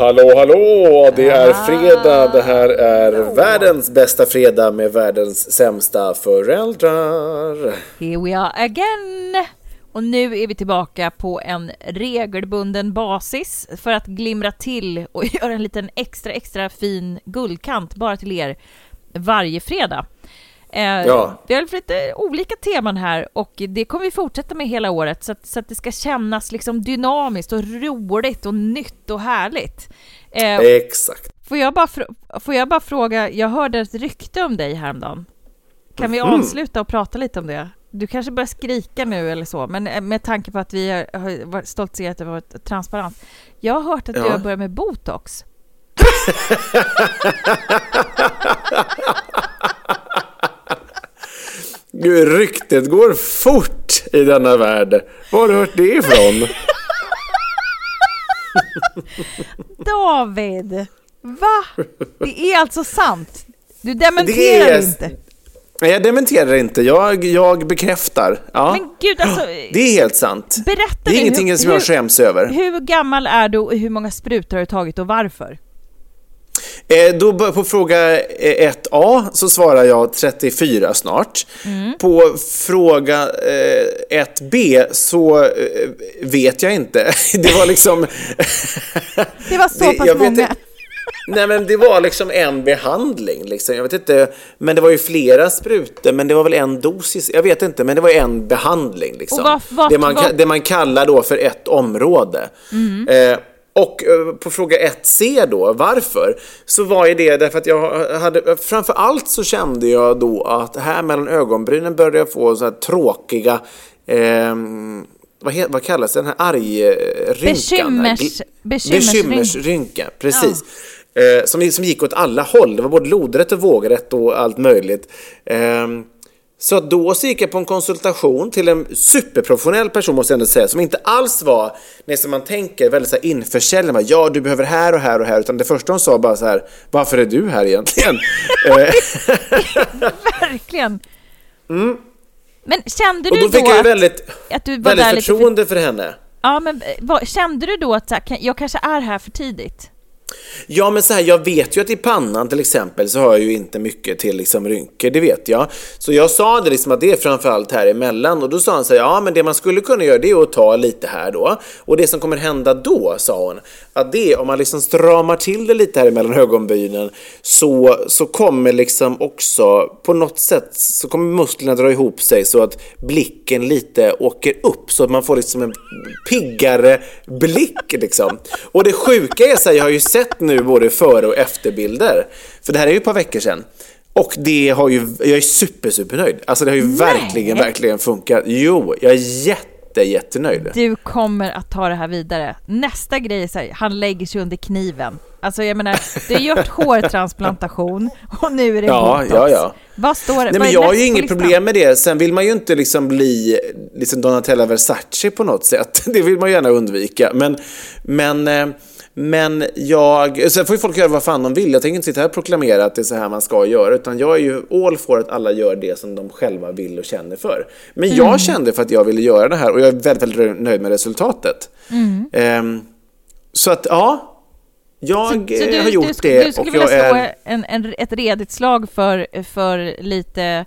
Hallå, hallå! Det är fredag. Det här är världens bästa fredag med världens sämsta föräldrar. Here we are again! Och nu är vi tillbaka på en regelbunden basis för att glimra till och göra en liten extra, extra fin guldkant bara till er varje fredag. Eh, Ja. Vi har lite olika teman här och det kommer vi fortsätta med hela året så att, så att det ska kännas liksom dynamiskt och roligt och nytt och härligt. Eh, Exakt. Får jag, bara får jag bara fråga, jag hörde ett rykte om dig häromdagen. Kan vi avsluta och prata lite om det? Du kanske börjar skrika nu eller så, men eh, med tanke på att vi har, varit stoltserat över vara transparent. Jag har hört att du Ja. har börjat med botox. Gud, ryktet går fort i denna värld. Var har du hört det ifrån? David! Va? Det är alltså sant? Du dementerar är- inte? Nej, jag dementerar inte. Jag, jag bekräftar. Ja. Men gud, alltså... Det är helt sant. Berätta Det är ingenting hur- som jag skäms över. Hur gammal är du och hur många sprutor har du tagit och varför? Eh, då på fråga eh, 1A så svarar jag 34 snart. Mm. På fråga eh, 1B så eh, vet jag inte. Det var liksom... Det var så pass många. Nej men det var liksom en behandling liksom. Jag vet inte. Men det var ju flera sprutor. Men det var väl en dosis. Jag vet inte. Men det var en behandling liksom. Vad- vad- det, man, vad- det man kallar då för ett område. Mm. Eh, och eh, på fråga 1C då, varför? Så var ju det därför att jag hade, framför allt så kände jag då att här mellan ögonbrynen började jag få så här tråkiga, ehm, vad, he, vad kallas det, den här argrynkan? Bekymmers- bekymmersrynk- Bekymmersrynka, precis. Eh, som, som gick åt alla håll, det var både lodrätt och vågrätt och allt möjligt. Ehm, så då så gick jag på en konsultation till en superprofessionell person måste jag ändå säga, som inte alls var, nej, som man tänker, väldigt så här införsäljande. bara, Ja, du behöver här och här och här. Utan det första hon sa bara så här, varför är du här egentligen? Eh, Verkligen. Men kände Mm. och du då fick då jag väldigt, att du var väldigt där lite för, förtroende för henne. Ja, men eh, vad, kände du då att jag kanske är här för tidigt? Ja, men så här, jag vet ju att i pannan till exempel så har jag ju inte mycket till liksom rynkor, det vet jag. Så jag sa det liksom att det är framförallt här emellan och då sa han så här, ja men det man skulle kunna göra det är att ta lite här då. Och det som kommer hända då, sa hon, att det om man liksom stramar till det lite här emellan ögonbrynen så, så kommer liksom också på något sätt så kommer musklerna dra ihop sig så att blicken lite åker upp så att man får liksom en piggare blick liksom. Och det sjuka är så här, jag har ju sett nu både före och efterbilder. För det här är ju ett par veckor sedan. Och det har ju, jag är super, super nöjd. Alltså det har ju verkligen, verkligen funkat. Jo, jag är jätte, jättenöjd. Du kommer att ta det här vidare. Nästa grej är så här, han lägger sig under kniven. Alltså jag menar, du har gjort hårtransplantation och nu är det Ja, botox. ja, ja. Vad står det? Nej, men jag har ju inget problem med det. Sen vill man ju inte liksom bli liksom Donatella Versace på något sätt. Det vill man ju gärna undvika. Men, men, eh, men jag... Sen får ju folk göra vad fan de vill. Jag tänker inte sitta här och proklamera att det är så här man ska göra. Utan jag är ju all for att alla gör det som de själva vill och känner för. Men Mm. jag kände för att jag ville göra det här och jag är väldigt, väldigt nöjd med resultatet. Mm. Ehm, så att, ja. Jag Så eh, har gjort du, det Du skulle vilja jag slå är... en, en, ett redigt slag för, för lite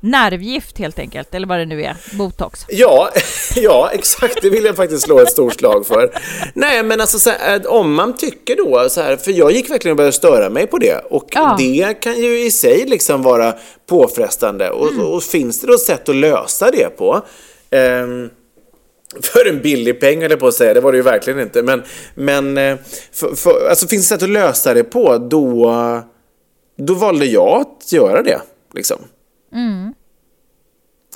nervgift helt enkelt, eller vad det nu är, botox. Ja, ja, exakt. Det vill jag faktiskt slå ett stort slag för. Nej, men alltså så här, om man tycker då så här, för jag gick verkligen och började störa mig på det och Ja. det kan ju i sig liksom vara påfrestande och, Mm. och finns det då sätt att lösa det på? ehm, för en billig peng jag på att säga, det var det ju verkligen inte. Men, men eh, för, för, alltså, finns det sätt att lösa det på, då, då valde jag att göra det. Liksom.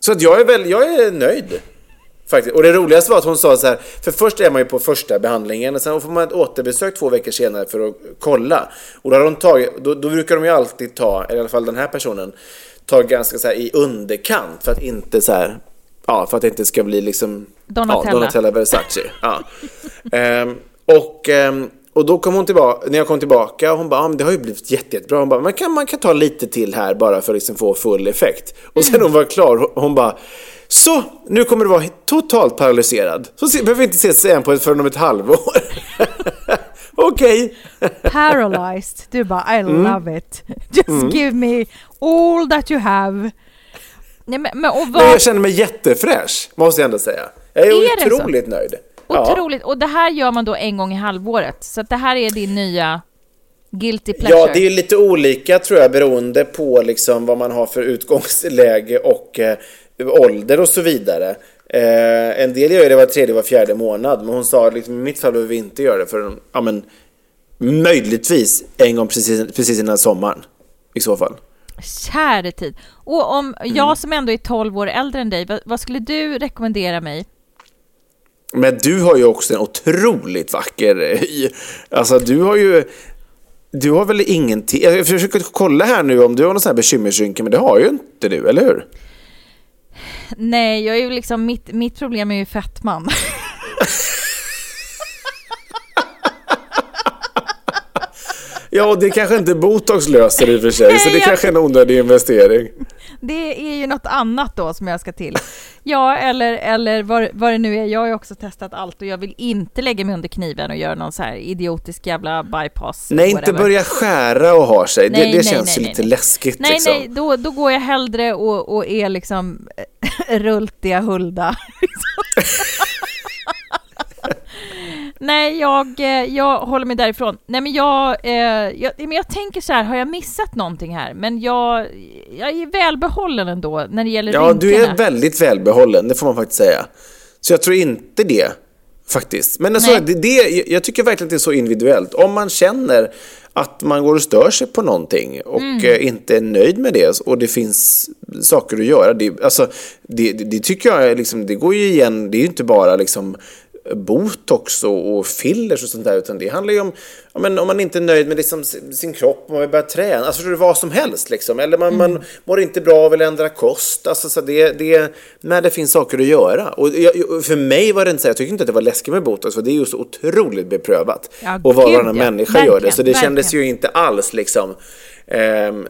Så att jag är väl, jag är nöjd. Faktiskt. Och det roligaste var att hon sa så här, för först är man ju på första behandlingen och sen får man ett återbesök två veckor senare för att kolla. Och då, har de tagit, då, då brukar de ju alltid ta, eller i alla fall den här personen, ta ganska så här i underkant för att inte så här, ja, för att det inte ska bli liksom Donatella. Ja, Donatella Versace. Ja. Ehm, och, ehm, och då kom hon tillbaka, när jag kom tillbaka, hon bara, ah, men det har ju blivit jätte, jättebra. Hon bara, man kan, man kan ta lite till här bara för att liksom få full effekt. Och sen hon var klar, hon- bara, så, nu kommer du vara totalt paralyserad. Så se, behöver vi inte ses igen på ett, förrän om ett halvår. Okej. Paralyzed. Du bara, I Mm. love it. Just give me all that you have. Nej, men, men, och Men vad, jag känner mig jättefräsch, måste jag ändå säga. Jag är, Är otroligt nöjd. Ja. otroligt. Och det här gör man då en gång i halvåret. Så det här är din nya guilty pleasure. Ja, det är lite olika tror jag beroende på liksom vad man har för utgångsläge och eh, ålder och så vidare. Eh, en del gör det var tredje, var fjärde månad, men hon sa liksom, i mitt fall behöver vi inte göra det för ja, men, möjligtvis en gång precis, precis innan sommaren i så fall. Käre tid. Och om Mm. jag som ändå är 12 år äldre än dig, vad, vad skulle du rekommendera mig? Men du har ju också en otroligt vacker eh, hy. Alltså du har ju... Du har väl ingenting... Jag försöker kolla här nu om du har någon sån här bekymmersrynka, men det har ju inte du, eller hur? Nej, jag är ju liksom, mitt, mitt problem är ju fettman. Ja, och det kanske inte botox löser i och för sig, så det Nej, jag- kanske är en onödig investering. Det är ju något annat då som jag ska till. Ja, eller, eller vad, vad det nu är. Jag har ju också testat allt och jag vill inte lägga mig under kniven och göra någon så här idiotisk jävla bypass. Nej, inte börja skära och ha sig. Nej, det det nej, känns nej, lite nej. läskigt Nej, liksom. nej, då, då går jag hellre och, och är liksom rultiga Hulda. Nej, jag, eh, jag håller mig därifrån. Nej, men jag, eh, jag, men jag tänker så här, har jag missat någonting här? Men jag, jag är välbehållen ändå när det gäller Ja, du är väldigt välbehållen, det får man faktiskt säga. Så jag tror inte det, faktiskt. Men alltså, det, det, jag tycker verkligen att det är så individuellt. Om man känner att man går och stör sig på någonting och Mm. eh, inte är nöjd med det och det finns saker att göra. Det, alltså, det, det, det tycker jag liksom, det går ju igen, det är ju inte bara liksom botox och, och fillers och sånt där, utan det handlar ju om, ja, men om man inte är nöjd med liksom sin kropp, man vill börja träna, alltså du, vad som helst liksom. Eller man, man mår inte bra och vill ändra kost, alltså så det, det, när det finns saker att göra. Och jag, för mig var det inte så, jag tyckte inte att det var läskigt med botox, för det är ju så otroligt beprövat. Ja, och var och varannan ja. människa gör det, Verkligen, så det kändes verkligen. ju inte alls liksom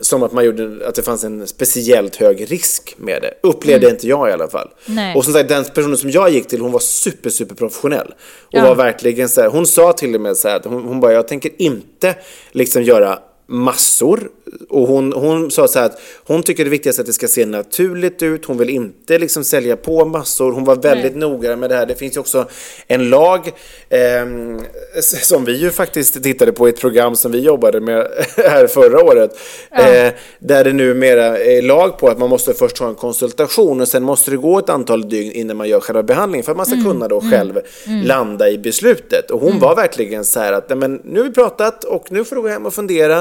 som att man gjorde, att det fanns en speciellt hög risk med det. Upplevde inte jag i alla fall. Mm. Nej. Och som sagt, den personen som jag gick till, hon var super, super professionell. Och Ja. var verkligen så här, hon sa till och med så här att hon, hon bara, jag tänker inte liksom göra massor. Och hon, hon sa så här att hon tycker det viktigaste är att det ska se naturligt ut. Hon vill inte liksom sälja på massor. Hon var väldigt noga med det här. Det finns ju också en lag s- som vi ju faktiskt tittade på i ett program som vi jobbade med här förra året. Eh, där det numera är lag på att man måste först ha en konsultation och sen måste det gå ett antal dygn innan man gör själva behandlingen för att man ska kunna då själv landa i beslutet. Och hon var verkligen så här att "Nej, men nu har vi pratat och nu får du gå hem och fundera.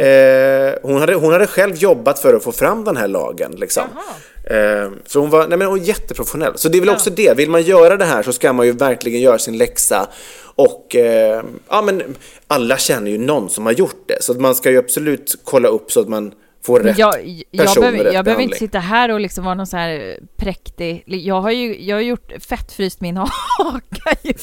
Eh, hon, hade, hon hade själv jobbat för att få fram den här lagen. Liksom. Eh, för hon var nej men hon var jätteprofessionell. Så det är väl också det, vill man göra det här så ska man ju verkligen göra sin läxa. Och eh, ja men alla känner ju någon som har gjort det. Så att man ska ju absolut kolla upp så att man får rätt jag, jag person behöver, rätt jag behöver inte sitta här och liksom vara någon så här präktig... Jag har ju jag har gjort fettfryst min haka ju.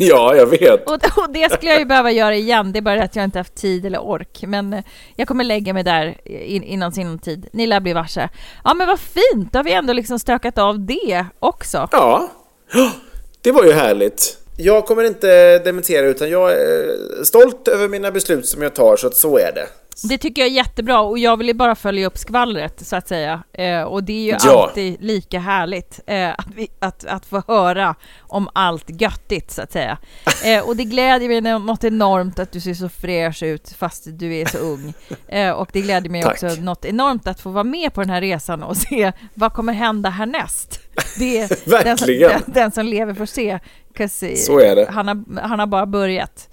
Ja, jag vet. Och, och det skulle jag ju behöva göra igen. Det är bara att jag inte haft tid eller ork. Men eh, jag kommer lägga mig där in, innan sin tid. Ni lär bli varse. Ja, men vad fint. Då har vi ändå liksom stökat av det också. Ja, det var ju härligt. Jag kommer inte dementera utan jag är stolt över mina beslut som jag tar så att så är det. Det tycker jag är jättebra och jag vill bara följa upp skvallret så att säga. Eh, och det är ju Ja. alltid lika härligt eh, att, vi, att, att få höra om allt göttigt så att säga. Eh, och det glädjer mig något enormt att du ser så fräsch ut fast du är så ung. Eh, och det glädjer mig Tack. också något enormt att få vara med på den här resan och se vad kommer hända härnäst. Det är den, som, Verkligen. den, den som lever får se. Så är det. Han har, han har bara börjat.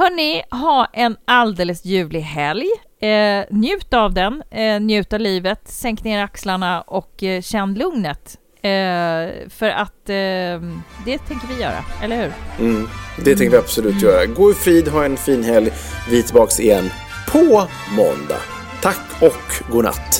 Hörni, ha en alldeles ljuvlig helg. Eh, njut av den, eh, njut av livet, sänk ner axlarna och eh, känn lugnet. Eh, för att eh, det tänker vi göra, eller hur? Mm, det tänker vi absolut göra. Gå i frid, ha en fin helg. Vi är tillbaks igen på måndag. Tack och god natt.